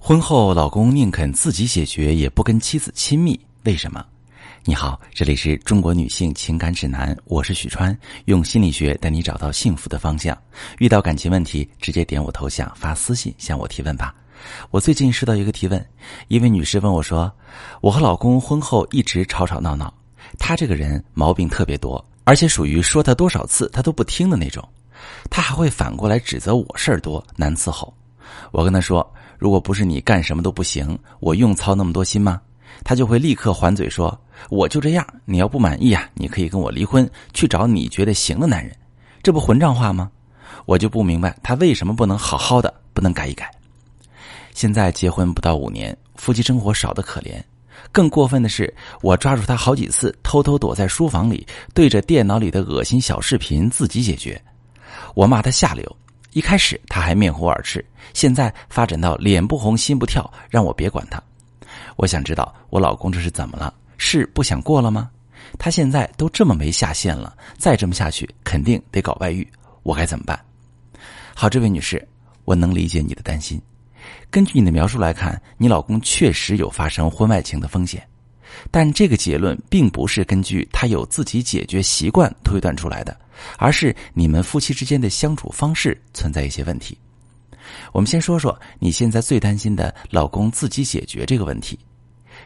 婚后，老公宁肯自己解决，也不跟妻子亲密，为什么？你好，这里是中国女性情感指南，我是许川，用心理学带你找到幸福的方向。遇到感情问题，直接点我头像发私信向我提问吧。我最近收到一个提问，一位女士问我说：“我和老公婚后一直吵吵闹闹，他这个人毛病特别多，而且属于说他多少次他都不听的那种，他还会反过来指责我事儿多难伺候。”我跟他说。如果不是你干什么都不行，我用操那么多心吗？他就会立刻还嘴说：“我就这样，你要不满意啊，你可以跟我离婚，去找你觉得行的男人。”这不混账话吗？我就不明白他为什么不能好好的，不能改一改。现在结婚不到五年，夫妻生活少得可怜。更过分的是，我抓住他好几次，偷偷躲在书房里，对着电脑里的恶心小视频自己解决。我骂他下流。一开始他还面红耳赤，现在发展到脸不红心不跳，让我别管他。我想知道我老公这是怎么了？是不想过了吗？他现在都这么没下限了，再这么下去肯定得搞外遇，我该怎么办？好，这位女士，我能理解你的担心。根据你的描述来看，你老公确实有发生婚外情的风险，但这个结论并不是根据他有自己解决习惯推断出来的。而是你们夫妻之间的相处方式存在一些问题。我们先说说你现在最担心的老公自己解决这个问题。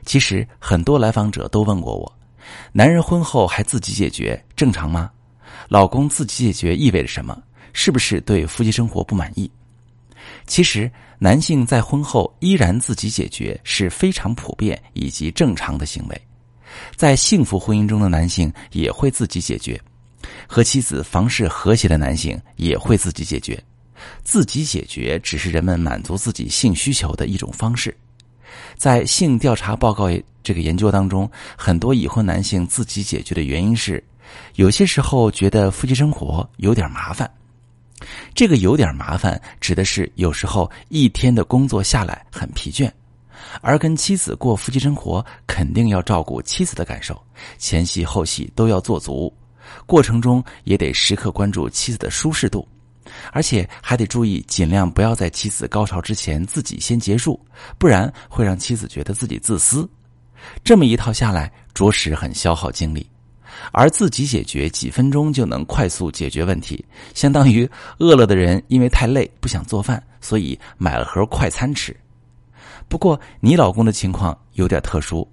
其实很多来访者都问过我：男人婚后还自己解决正常吗？老公自己解决意味着什么？是不是对夫妻生活不满意？其实男性在婚后依然自己解决是非常普遍以及正常的行为。在幸福婚姻中的男性也会自己解决。和妻子房事和谐的男性也会自己解决，自己解决只是人们满足自己性需求的一种方式。在性调查报告这个研究当中，很多已婚男性自己解决的原因是，有些时候觉得夫妻生活有点麻烦。这个有点麻烦，指的是有时候一天的工作下来很疲倦，而跟妻子过夫妻生活，肯定要照顾妻子的感受，前戏后戏都要做足。过程中也得时刻关注妻子的舒适度，而且还得注意尽量不要在妻子高潮之前自己先结束，不然会让妻子觉得自己自私。这么一套下来，着实很消耗精力。而自己解决几分钟就能快速解决问题，相当于饿了的人因为太累不想做饭，所以买了盒快餐吃。不过你老公的情况有点特殊，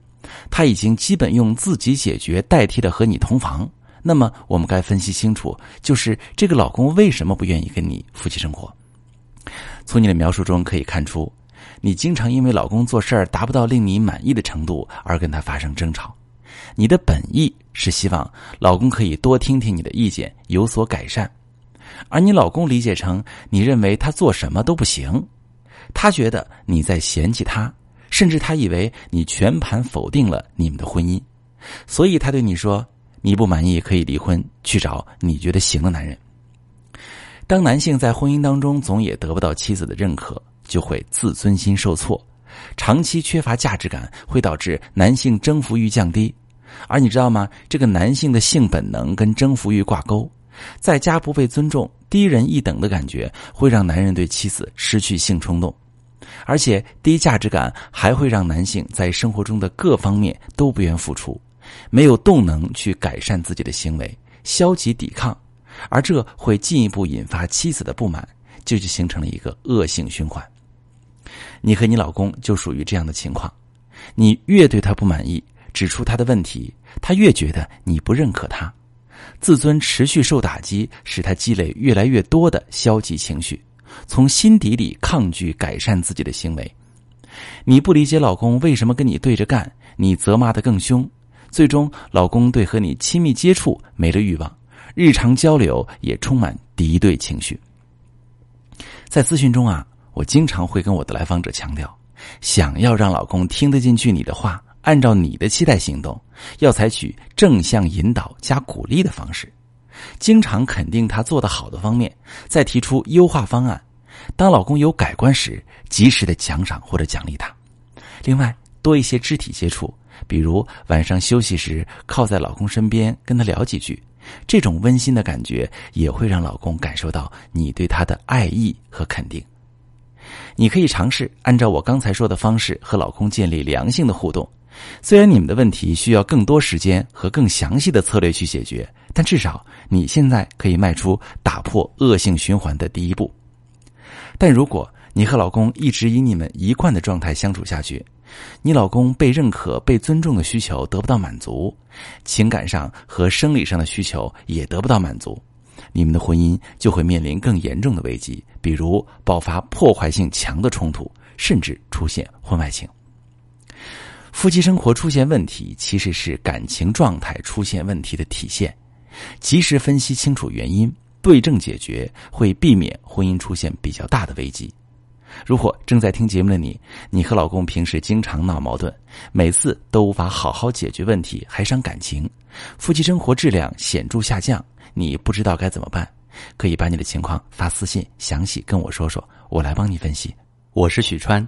他已经基本用自己解决代替了和你同房。那么，我们该分析清楚，就是这个老公为什么不愿意跟你夫妻生活？从你的描述中可以看出，你经常因为老公做事儿达不到令你满意的程度而跟他发生争吵。你的本意是希望老公可以多听听你的意见，有所改善，而你老公理解成你认为他做什么都不行，他觉得你在嫌弃他，甚至他以为你全盘否定了你们的婚姻，所以他对你说。你不满意可以离婚，去找你觉得行的男人。当男性在婚姻当中总也得不到妻子的认可，就会自尊心受挫，长期缺乏价值感，会导致男性征服欲降低。而你知道吗？这个男性的性本能跟征服欲挂钩，在家不被尊重、低人一等的感觉，会让男人对妻子失去性冲动，而且低价值感还会让男性在生活中的各方面都不愿付出。没有动能去改善自己的行为，消极抵抗，而这会进一步引发妻子的不满，这就形成了一个恶性循环。你和你老公就属于这样的情况，你越对他不满意，指出他的问题，他越觉得你不认可他，自尊持续受打击，使他积累越来越多的消极情绪，从心底里抗拒改善自己的行为。你不理解老公为什么跟你对着干，你责骂的更凶。最终，老公对和你亲密接触没了欲望，日常交流也充满敌对情绪。在咨询中啊，我经常会跟我的来访者强调，想要让老公听得进去你的话，按照你的期待行动，要采取正向引导加鼓励的方式，经常肯定他做得好的方面，再提出优化方案。当老公有改观时，及时的奖赏或者奖励他。另外，多一些肢体接触。比如晚上休息时靠在老公身边跟他聊几句，这种温馨的感觉也会让老公感受到你对他的爱意和肯定。你可以尝试按照我刚才说的方式和老公建立良性的互动。虽然你们的问题需要更多时间和更详细的策略去解决，但至少你现在可以迈出打破恶性循环的第一步。但如果你和老公一直以你们一贯的状态相处下去，你老公被认可、被尊重的需求得不到满足，情感上和生理上的需求也得不到满足，你们的婚姻就会面临更严重的危机，比如爆发破坏性强的冲突，甚至出现婚外情。夫妻生活出现问题，其实是感情状态出现问题的体现。及时分析清楚原因，对症解决，会避免婚姻出现比较大的危机。如果正在听节目的你，你和老公平时经常闹矛盾，每次都无法好好解决问题，还伤感情，夫妻生活质量显著下降，你不知道该怎么办，可以把你的情况发私信，详细跟我说说，我来帮你分析。我是许川，